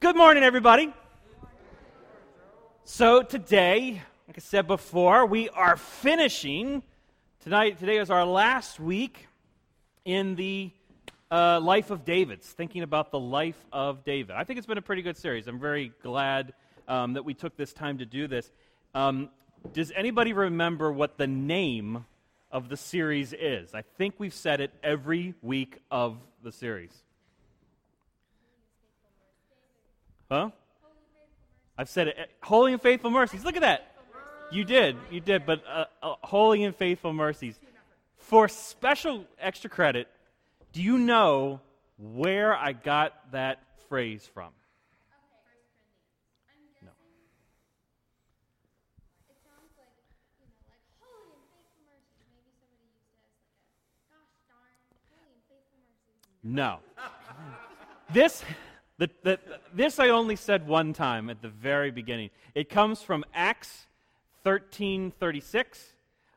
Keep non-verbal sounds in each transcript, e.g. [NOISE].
Good morning, everybody. So, today, like I said before, we are finishing. Tonight, today is our last week in the uh, life of David's, thinking about the life of David. I think it's been a pretty good series. I'm very glad um, that we took this time to do this. Um, does anybody remember what the name of the series is? I think we've said it every week of the series. Huh? I've said it. Holy and faithful mercies. Look at that. You did. You did. But uh, uh, holy and faithful mercies. For special extra credit, do you know where I got that phrase from? No. No. [LAUGHS] This the, the, this I only said one time at the very beginning. It comes from Acts 13:36,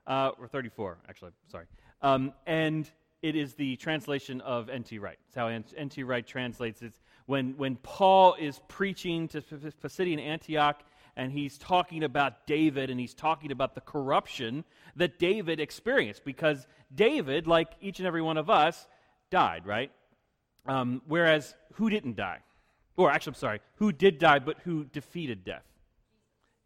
uh, or 34, actually. Sorry, um, and it is the translation of N.T. Wright. It's how N.T. Wright translates it. When when Paul is preaching to Pisidian Antioch, and he's talking about David, and he's talking about the corruption that David experienced, because David, like each and every one of us, died, right? Um, whereas who didn't die? Or actually, I'm sorry, who did die, but who defeated death?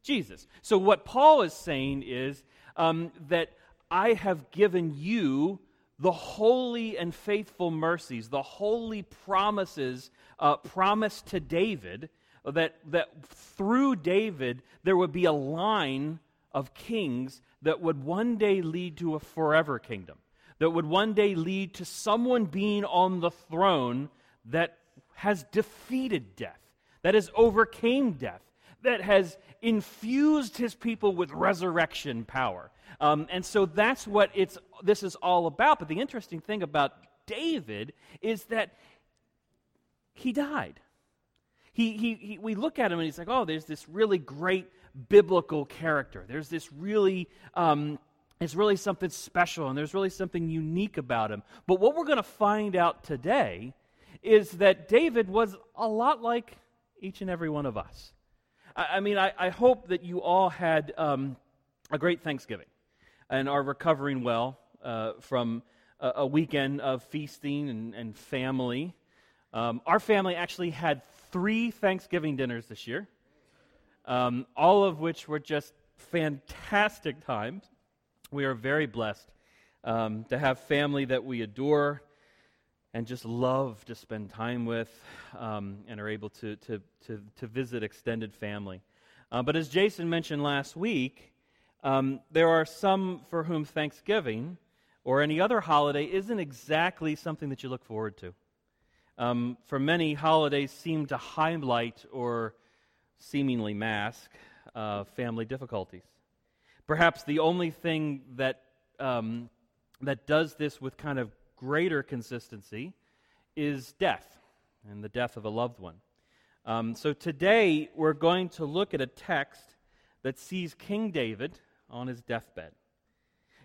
Jesus. So what Paul is saying is um, that I have given you the holy and faithful mercies, the holy promises uh, promised to David, that, that through David there would be a line of kings that would one day lead to a forever kingdom, that would one day lead to someone being on the throne that has defeated death, that has overcame death, that has infused his people with resurrection power. Um, and so that's what it's, this is all about. But the interesting thing about David is that he died. He, he, he, we look at him and he's like, oh, there's this really great biblical character. There's this really, um, it's really something special and there's really something unique about him. But what we're going to find out today is that David was a lot like each and every one of us. I, I mean, I, I, hope that you all had um, a great Thanksgiving and are recovering well uh, from a, a, weekend of feasting and, and family. Um, our family actually had three Thanksgiving dinners this year, um, all of which were just fantastic times. We are very blessed um, to have family that we adore and just love to spend time with um, and are able to, to, to, to visit extended family. Uh, but as Jason mentioned last week, um, there are some for whom Thanksgiving or any other holiday isn't exactly something that you look forward to. Um, for many, holidays seem to highlight or seemingly mask uh, family difficulties. Perhaps the only thing that, um, that does this with kind of greater consistency is death and the death of a loved one. Um, so today we're going to look at a text that sees King David on his deathbed.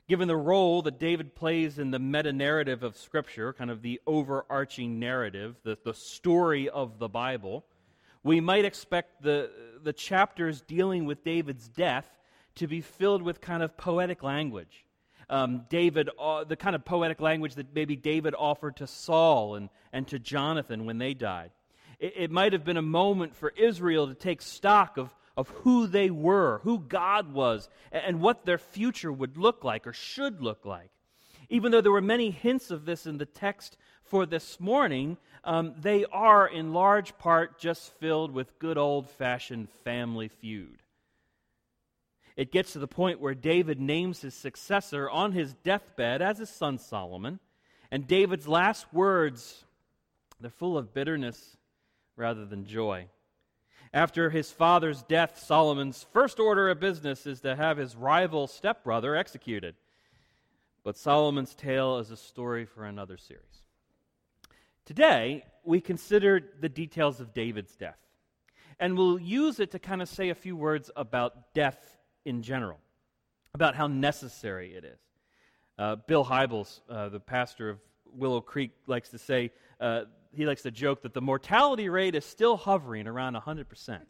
Given the role that David plays in the meta narrative of Scripture, kind of the overarching narrative, the, the story of the Bible, we might expect the, the chapters dealing with David's death to be filled with kind of poetic language um, David, uh, the kind of poetic language that maybe David offered to Saul and, and to Jonathan when they died. It, it might have been a moment for Israel to take stock of, of who they were, who God was, and, and what their future would look like or should look like. Even though there were many hints of this in the text for this morning, um, they are in large part just filled with good old fashioned family feud it gets to the point where David names his successor on his deathbed as his son Solomon. And David's last words, they're full of bitterness rather than joy. After his father's death, Solomon's first order of business is to have his rival stepbrother executed. But Solomon's tale is a story for another series. Today, we consider the details of David's death. And we'll use it to kind of say a few words about death in general, about how necessary it is. Uh, Bill Hybels, uh, the pastor of Willow Creek, likes to say uh, he likes to joke that the mortality rate is still hovering around 100%. [LAUGHS]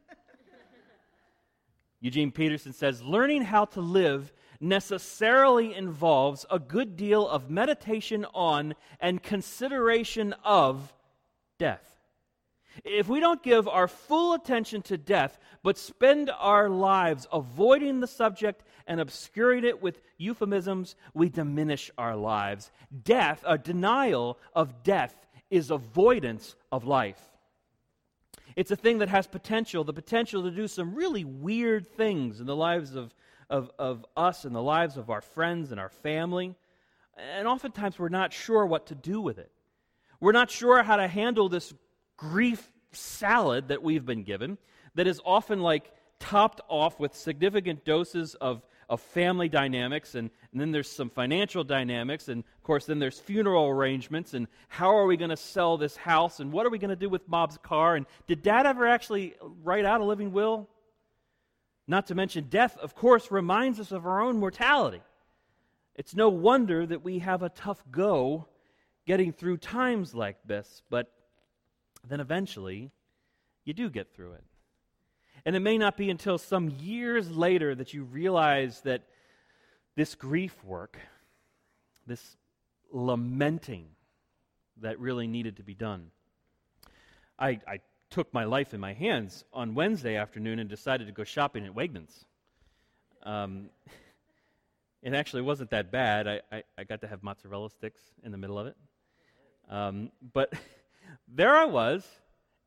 Eugene Peterson says learning how to live necessarily involves a good deal of meditation on and consideration of death. If we don't give our full attention to death, but spend our lives avoiding the subject and obscuring it with euphemisms, we diminish our lives. Death, a denial of death, is avoidance of life. It's a thing that has potential, the potential to do some really weird things in the lives of, of, of us and the lives of our friends and our family. And oftentimes we're not sure what to do with it. We're not sure how to handle this grief salad that we've been given that is often like topped off with significant doses of, of family dynamics and, and then there's some financial dynamics and of course then there's funeral arrangements and how are we going to sell this house and what are we going to do with Bob's car and did dad ever actually write out a living will? Not to mention death of course reminds us of our own mortality. It's no wonder that we have a tough go getting through times like this but then eventually you do get through it. And it may not be until some years later that you realize that this grief work, this lamenting that really needed to be done. I, I took my life in my hands on Wednesday afternoon and decided to go shopping at Wegmans. Um, [LAUGHS] it actually wasn't that bad. I, I, I, got to have mozzarella sticks in the middle of it. Um, but [LAUGHS] there I was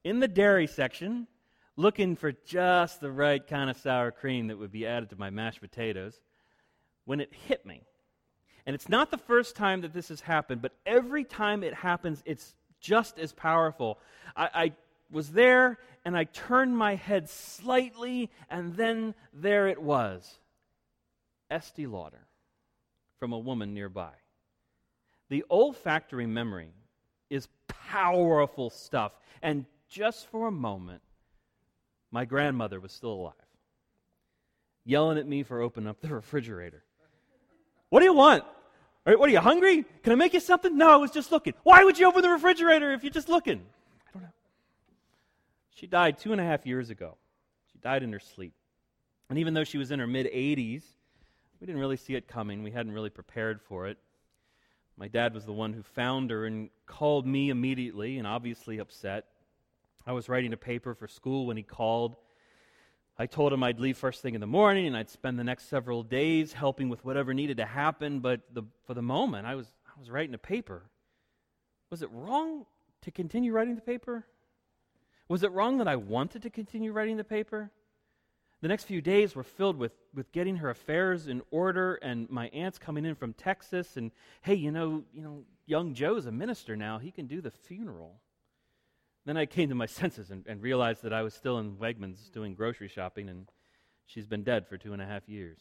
in the dairy section looking for just the right kind of sour cream that would be added to my mashed potatoes when it hit me. And it's not the first time that this has happened, but every time it happens, it's just as powerful. I, I was there and I turned my head slightly, and then there it was Estee Lauder from a woman nearby. The olfactory memory is powerful stuff. And just for a moment, my grandmother was still alive, yelling at me for opening up the [LAUGHS] refrigerator. What do you want? What are you hungry? Can I make you something? No, I was just looking. Why would you open the refrigerator if you're just looking? I don't know. She died two and a half years ago. She died in her sleep. And even though she was in her mid 80s, we didn't really see it coming. We hadn't really prepared for it. My dad was the one who found her and called me immediately and obviously upset. I was writing a paper for school when he called. I told him I'd leave first thing in the morning and I'd spend the next several days helping with whatever needed to happen, but the, for the moment I was, I was writing a paper. Was it wrong to continue writing the paper? Was it wrong that I wanted to continue writing the paper? The next few days were filled with, with getting her affairs in order and my aunt's coming in from Texas and hey, you know, you know, young Joe's a minister now. He can do the funeral. Then I came to my [LAUGHS] senses and, and realized that I was still in Wegmans doing grocery shopping and she's been dead for two and a half years.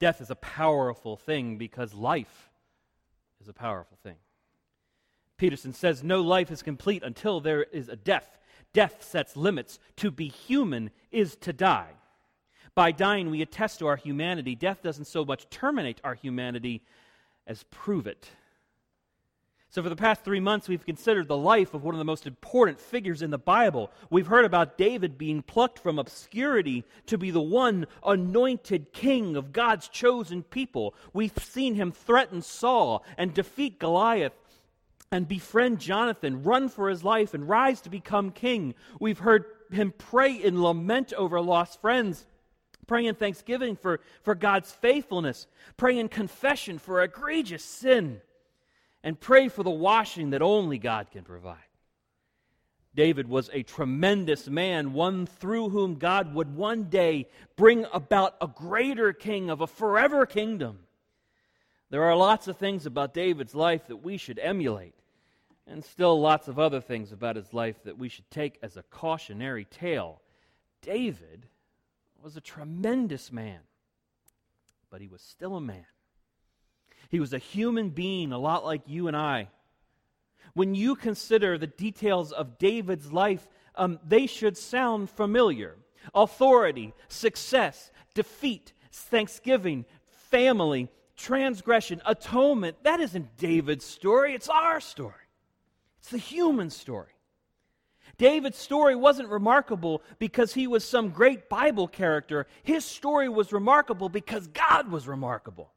Death is a powerful thing because life is a powerful thing. Peterson says no life is complete until there is a death. Death sets limits. To be human is to die. By dying, we attest to our humanity. Death doesn't so much terminate our humanity as prove it. So, for the past three months, we've considered the life of one of the most important figures in the Bible. We've heard about David being plucked from obscurity to be the one anointed king of God's chosen people. We've seen him threaten Saul and defeat Goliath and befriend Jonathan, run for his life, and rise to become king. We've heard him pray in lament over lost friends, pray in thanksgiving for, for God's faithfulness, pray in confession for egregious sin, and pray for the washing that only God can provide. David was a tremendous man, one through whom God would one day bring about a greater king of a forever kingdom. There are lots of things about David's life that we should emulate, and still lots of other things about his life that we should take as a cautionary tale. David was a tremendous man, but he was still a man. He was a human being, a lot like you and I. When you consider the details of David's life, um, they should sound familiar authority, success, defeat, thanksgiving, family, transgression, atonement. That isn't David's story, it's our story. It's the human story. David's story wasn't remarkable because he was some great Bible character. His story was remarkable because God was remarkable,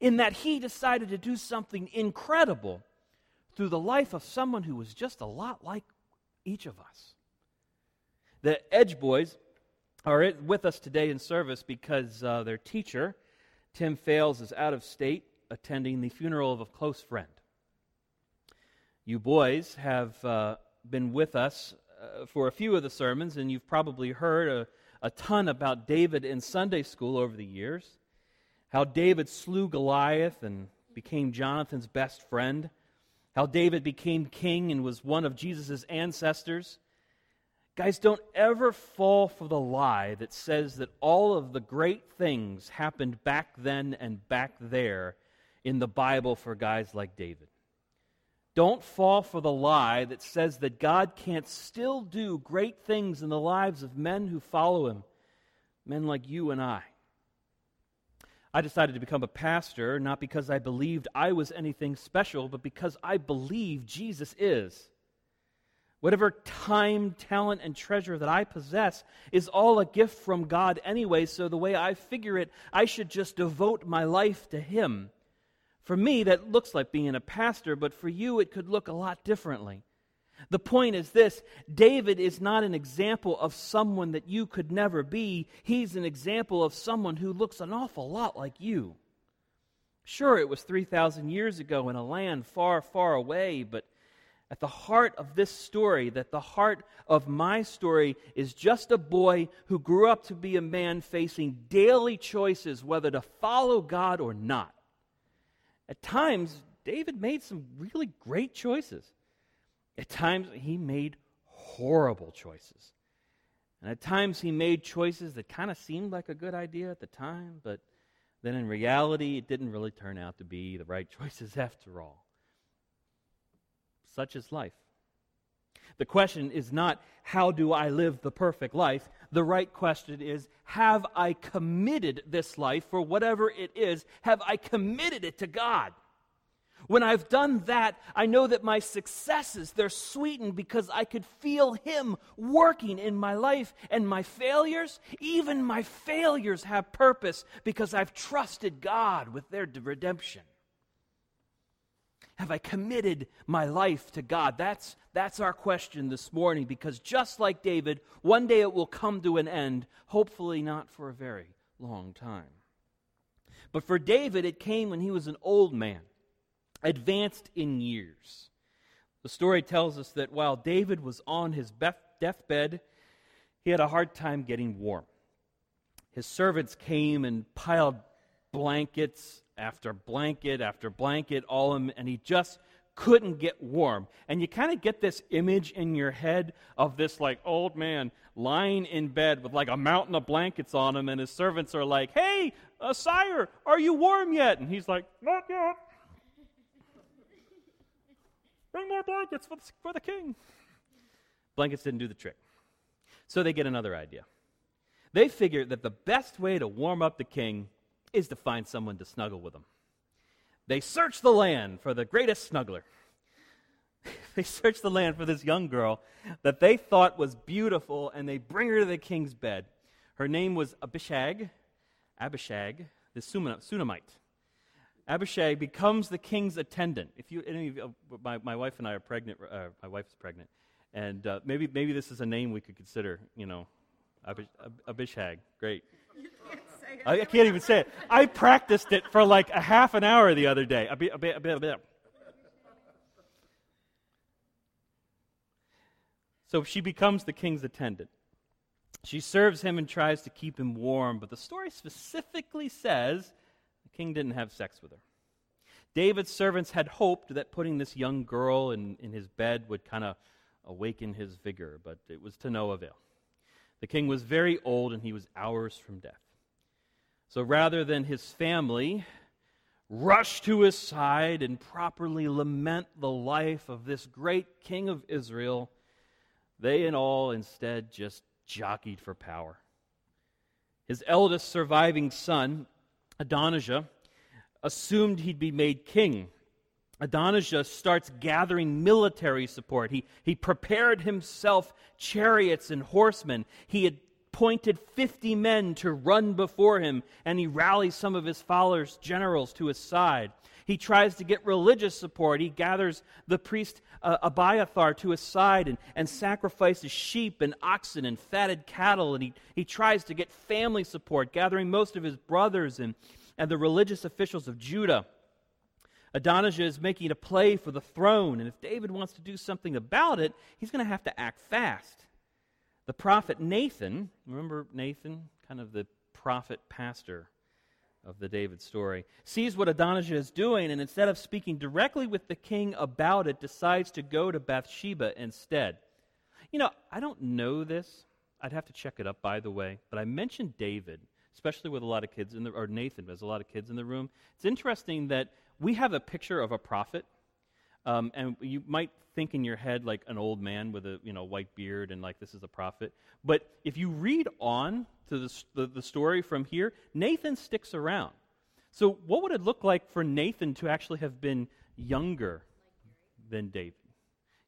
in that he decided to do something incredible through the life of someone who was just a lot like each of us. The Edge Boys are with us today in service because uh, their teacher, Tim Fales, is out of state attending the funeral of a close friend. You boys have uh, been with us uh, for a few of the sermons, and you've probably heard a, a ton about David in Sunday school over the years. How David slew Goliath and became Jonathan's best friend. How David became king and was one of Jesus' ancestors. Guys, don't ever fall for the lie that says that all of the great things happened back then and back there in the Bible for guys like David. Don't fall for the lie that says that God can't still do great things in the lives of men who follow Him, men like you and I. I decided to become a pastor not because I believed I was anything special, but because I believe Jesus is. Whatever time, talent, and treasure that I possess is all a gift from God anyway, so the way I figure it, I should just devote my life to Him. For me, that looks like being a pastor, but for you, it could look a lot differently. The point is this David is not an example of someone that you could never be. He's an example of someone who looks an awful lot like you. Sure, it was 3,000 years ago in a land far, far away, but at the heart of this story, that the heart of my story is just a boy who grew up to be a man facing daily choices whether to follow God or not. At times, David made some really great choices. At times, he made horrible choices. And at times, he made choices that kind of seemed like a good idea at the time, but then in reality, it didn't really turn out to be the right [LAUGHS] choices after all. Such is life. The question is not, how do I live the perfect life? The right question is, have I committed this life for whatever it is? Have I committed it to God? When I've done that, I know that my successes, they're sweetened because I could feel Him working in my life. And my failures, even my failures have purpose because I've trusted God with their redemption. Have I committed my life to God? That's, that's our question this morning because just like David, one day it will come to an end, hopefully not for a very long time. But for David, it came when he was an old man, advanced in years. The story tells us that while David was on his deathbed, he had a hard time getting warm. His servants came and piled blankets after blanket after blanket, all him, and he just couldn't get warm. And you kind of get this image in your head of this like old man lying in bed with like a mountain of blankets on him, and his servants are like, "Hey, uh, sire, are you warm yet?" And he's like, "Not yet." Bring more blankets for the, for the king. Blankets didn't do the trick. So they get another idea. They figure that the best way to warm up the king is to find someone to snuggle with them. They search the land for the greatest snuggler. [LAUGHS] they search the land for this young girl that they thought was beautiful, and they bring her to the king's bed. Her name was Abishag, Abishag, the Shunammite. Abishag becomes the king's attendant. If you, any of you, uh, my, my wife and I are pregnant. Uh, my is pregnant, and uh, maybe maybe this is a name we could consider. You know, Abish, Abishag. Great. I, I can't even say it. I practiced it for like a half an hour the other day. A bit, a bit, a bit, a bit. So she becomes the king's attendant. She serves him and tries to keep him warm, but the story specifically says the king didn't have sex with her. David's servants had hoped that putting this young girl in, in his bed would kind of awaken his vigor, but it was to no avail. The king was very old and he was hours from death. So rather than his family rush to his side and properly lament the life of this great king of Israel, they and all instead just jockeyed for power. His eldest surviving son, Adonijah, assumed he'd be made king. Adonijah starts gathering military support. He, he prepared himself chariots and horsemen. He had appointed 50 men to run before him, and he rallies some of his followers, generals, to his side. He tries to get religious support. He gathers the priest uh, Abiathar to his side and, and sacrifices sheep and oxen and fatted cattle. And he, he tries to get family support, gathering most of his brothers and, and the religious officials of Judah. Adonijah is making a play for the throne, and if David wants to do something about it, he's going to have to act fast. The prophet Nathan, remember Nathan, kind of the prophet pastor of the David story, sees what Adonijah is doing, and instead of speaking directly with the king about it, decides to go to Bathsheba instead. You know, I don't know this. I'd have to check it up, by the way, but I mentioned David, especially with a lot of kids in the, or Nathan, there's a lot of kids in the room. It's interesting that we have a picture of a prophet, um, and you might think in your head like an old man with a you know white beard and like this is a prophet. But if you read on to the, the, the story from here, Nathan sticks around. So what would it look like for Nathan to actually have been younger than David?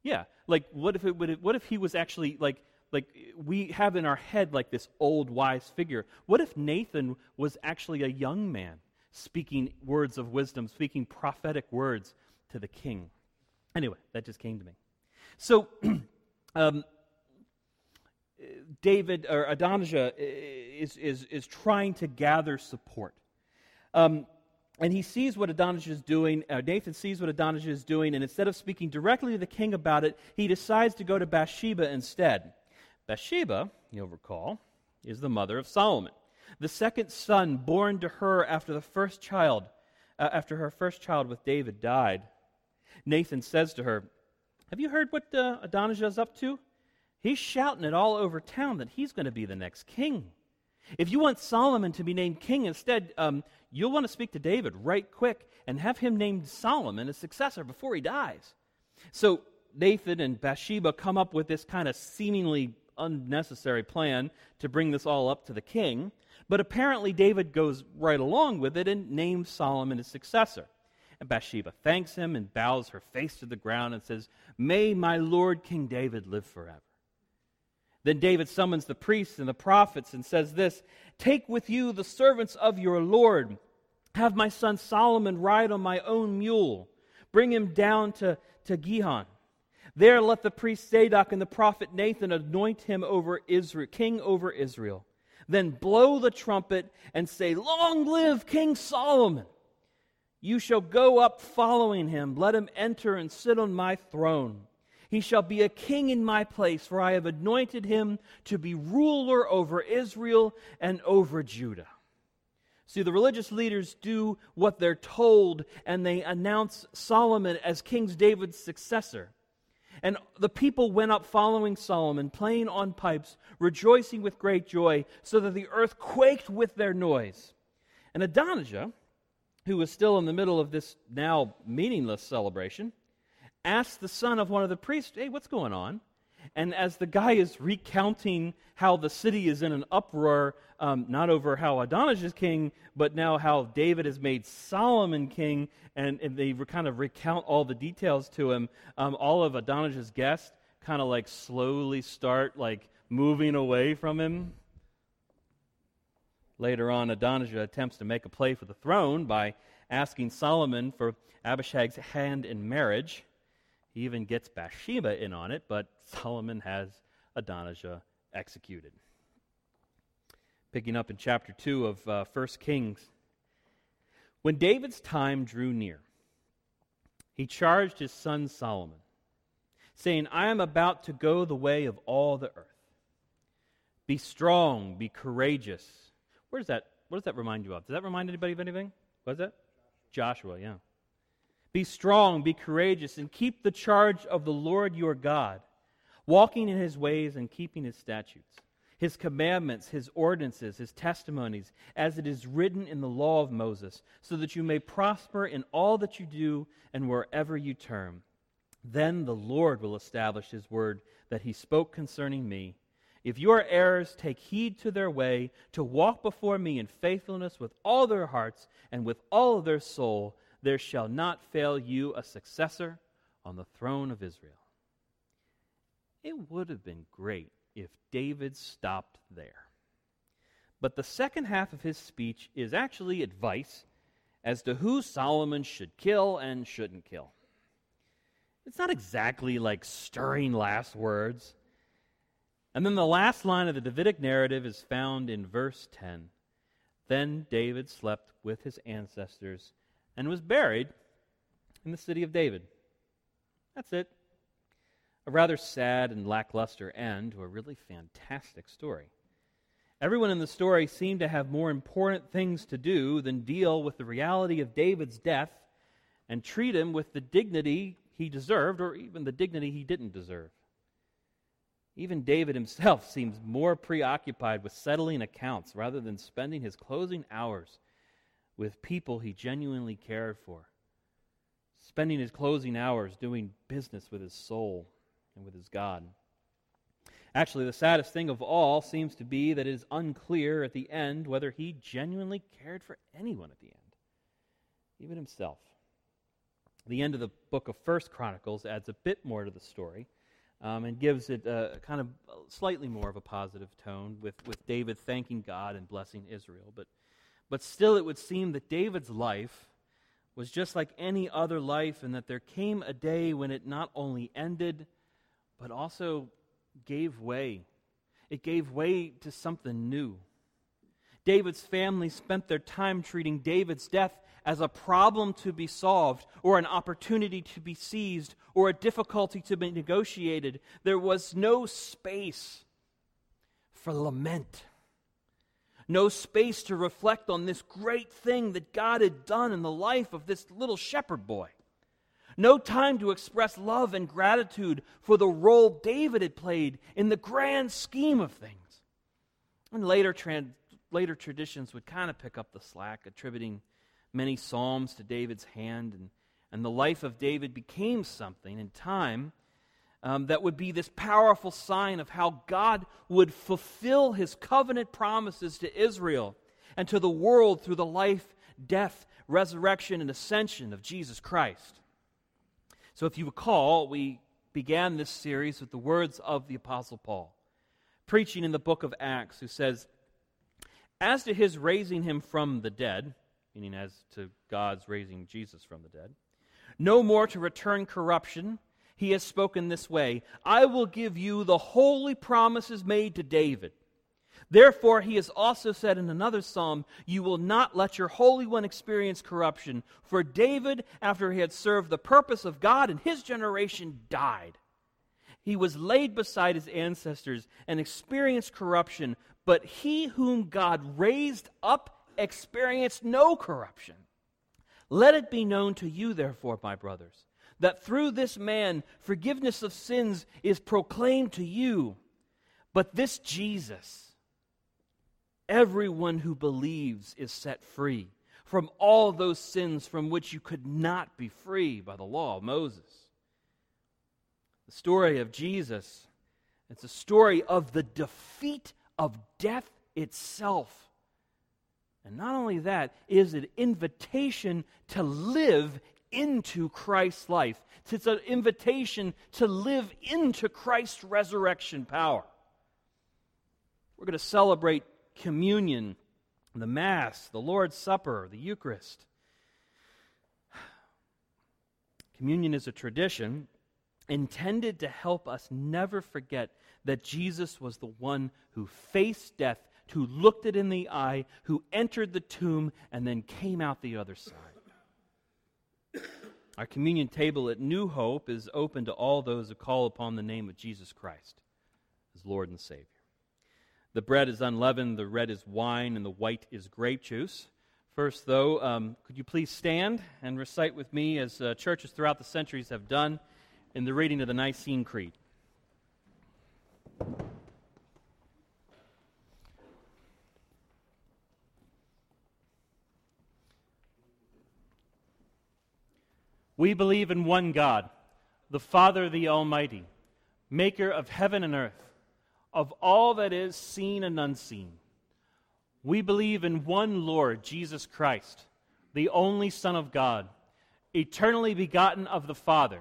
Yeah, like what if it would? What if he was actually like like we have in our head like this old wise figure? What if Nathan was actually a young man? speaking words of wisdom, speaking prophetic words to the king. Anyway, that just came to me. So, [CLEARS THROAT] um, David or Adonijah is, is, is trying to gather support. Um, and he sees what Adonijah is doing. Uh, Nathan sees what Adonijah is doing, and instead of speaking directly to the king about it, he decides to go to Bathsheba instead. Bathsheba, you'll recall, is the mother of Solomon the second son born to her after the first child, uh, after her first child with David died. Nathan says to her, Have you heard what uh, Adonijah's up to? He's shouting it all over town that he's going to be the next king. If you want Solomon to be named king instead, um, you'll want to speak to David right quick and have him named Solomon as successor before he dies. So Nathan and Bathsheba come up with this kind of seemingly unnecessary plan to bring this all up to the king. But apparently, David goes right along with it and names Solomon his successor. And Bathsheba thanks him and bows her face to the ground and says, May my Lord King David live forever. Then David summons the priests and the prophets and says this Take with you the servants of your Lord. Have my son Solomon ride on my own mule. Bring him down to, to Gihon. There let the priest Zadok and the prophet Nathan anoint him over Israel, king over Israel. Then blow the trumpet and say, Long live King Solomon! You shall go up following him. Let him enter and sit on my throne. He shall be a king in my place, for I have anointed him to be ruler over Israel and over Judah. See, the religious leaders do what they're told, and they announce Solomon as King David's successor. And the people went up following Solomon, playing on pipes, rejoicing with great joy, so that the earth quaked with their noise. And Adonijah, who was still in the middle of this now meaningless celebration, asked the son of one of the priests, Hey, what's going on? And as the guy is recounting how the city is in an uproar, um, not over how Adonijah is king, but now how David has made Solomon king, and, and they kind of recount all the details to him, um, all of Adonijah's guests kind of like slowly start like moving away from him. Later on, Adonijah attempts to make a play for the throne by asking Solomon for Abishag's hand in marriage. He even gets Bathsheba in on it, but Solomon has Adonijah executed. Picking up in chapter 2 of uh, 1 Kings. When David's time drew near, he charged his son Solomon, saying, I am about to go the way of all the earth. Be strong, be courageous. Where does that, what does that remind you of? Does that remind anybody of anything? What is that? Joshua, yeah. Be strong, be courageous, and keep the charge of the Lord your God, walking in his ways and keeping his statutes, his commandments, his ordinances, his testimonies, as it is written in the law of Moses, so that you may prosper in all that you do and wherever you turn. Then the Lord will establish his word that he spoke concerning me. If your heirs take heed to their way, to walk before me in faithfulness with all their hearts and with all their soul, there shall not fail you a successor on the throne of Israel. It would have been great if David stopped there. But the second half of his speech is actually advice as to who Solomon should kill and shouldn't kill. It's not exactly like stirring last words. And then the last line of the Davidic narrative is found in verse 10. Then David slept with his ancestors and was buried in the city of David. That's it. A rather sad and lackluster end to a really fantastic story. Everyone in the story seemed to have more important things to do than deal with the reality of David's death and treat him with the dignity he deserved or even the dignity he didn't deserve. Even David himself [LAUGHS] seems more preoccupied with settling accounts rather than spending his closing hours with people he genuinely cared for, spending his closing hours doing business with his soul and with his God. Actually, the saddest thing of all seems to be that it is unclear at the end whether he genuinely cared for anyone at the end, even himself. The end of the book of First Chronicles adds a bit more to the story um, and gives it a kind of slightly more of a positive tone with, with David thanking God and blessing Israel. But, but still, it would seem that David's life was just like any other life, and that there came a day when it not only ended, but also gave way. It gave way to something new. David's family spent their time treating David's death as a problem to be solved, or an opportunity to be seized, or a difficulty to be negotiated. There was no space for lament, no space to reflect on this great thing that God had done in the life of this little shepherd boy. No time to express love and gratitude for the role David had played in the grand scheme of things. And later, trans- later traditions would kind of pick up the slack, attributing many psalms to David's hand, and, and the life of David became something in time um, that would be this powerful sign of how God would fulfill his covenant promises to Israel and to the world through the life, death, resurrection, and ascension of Jesus Christ. So, if you recall, we began this series with the words of the Apostle Paul, preaching in the book of Acts, who says, As to his raising him from the dead, meaning as to God's raising Jesus from the dead, no more to return corruption, he has spoken this way I will give you the holy promises made to David. Therefore, he has also said in another psalm, You will not let your Holy One experience corruption. For David, after he had served the purpose of God in his generation, died. He was laid beside his ancestors and experienced corruption, but he whom God raised up experienced no corruption. Let it be known to you, therefore, my brothers, that through this man forgiveness of sins is proclaimed to you. But this Jesus, Everyone who believes is set free from all those sins from which you could not be free by the law of Moses. The story of Jesus, it's a story of the defeat of death itself. And not only that, is an invitation to live into Christ's life. It's an invitation to live into Christ's resurrection power. We're going to celebrate communion, the Mass, the Lord's Supper, the Eucharist. [SIGHS] Communion is a tradition intended to help us never forget that Jesus was the one who faced death, who looked it in the eye, who entered the tomb, and then came out the other side. Our communion table at New Hope is open to all those who call upon the name of Jesus Christ as Lord and Savior. The bread is unleavened, the red is wine, and the white is grape juice. First, though, um, could you please stand and recite with me, as uh, churches throughout the centuries have done, in the reading of the Nicene Creed? We believe in one God, the Father, the Almighty, maker of heaven and earth of all that is seen and unseen. We believe in one Lord, Jesus Christ, the only Son of God, eternally begotten of the Father,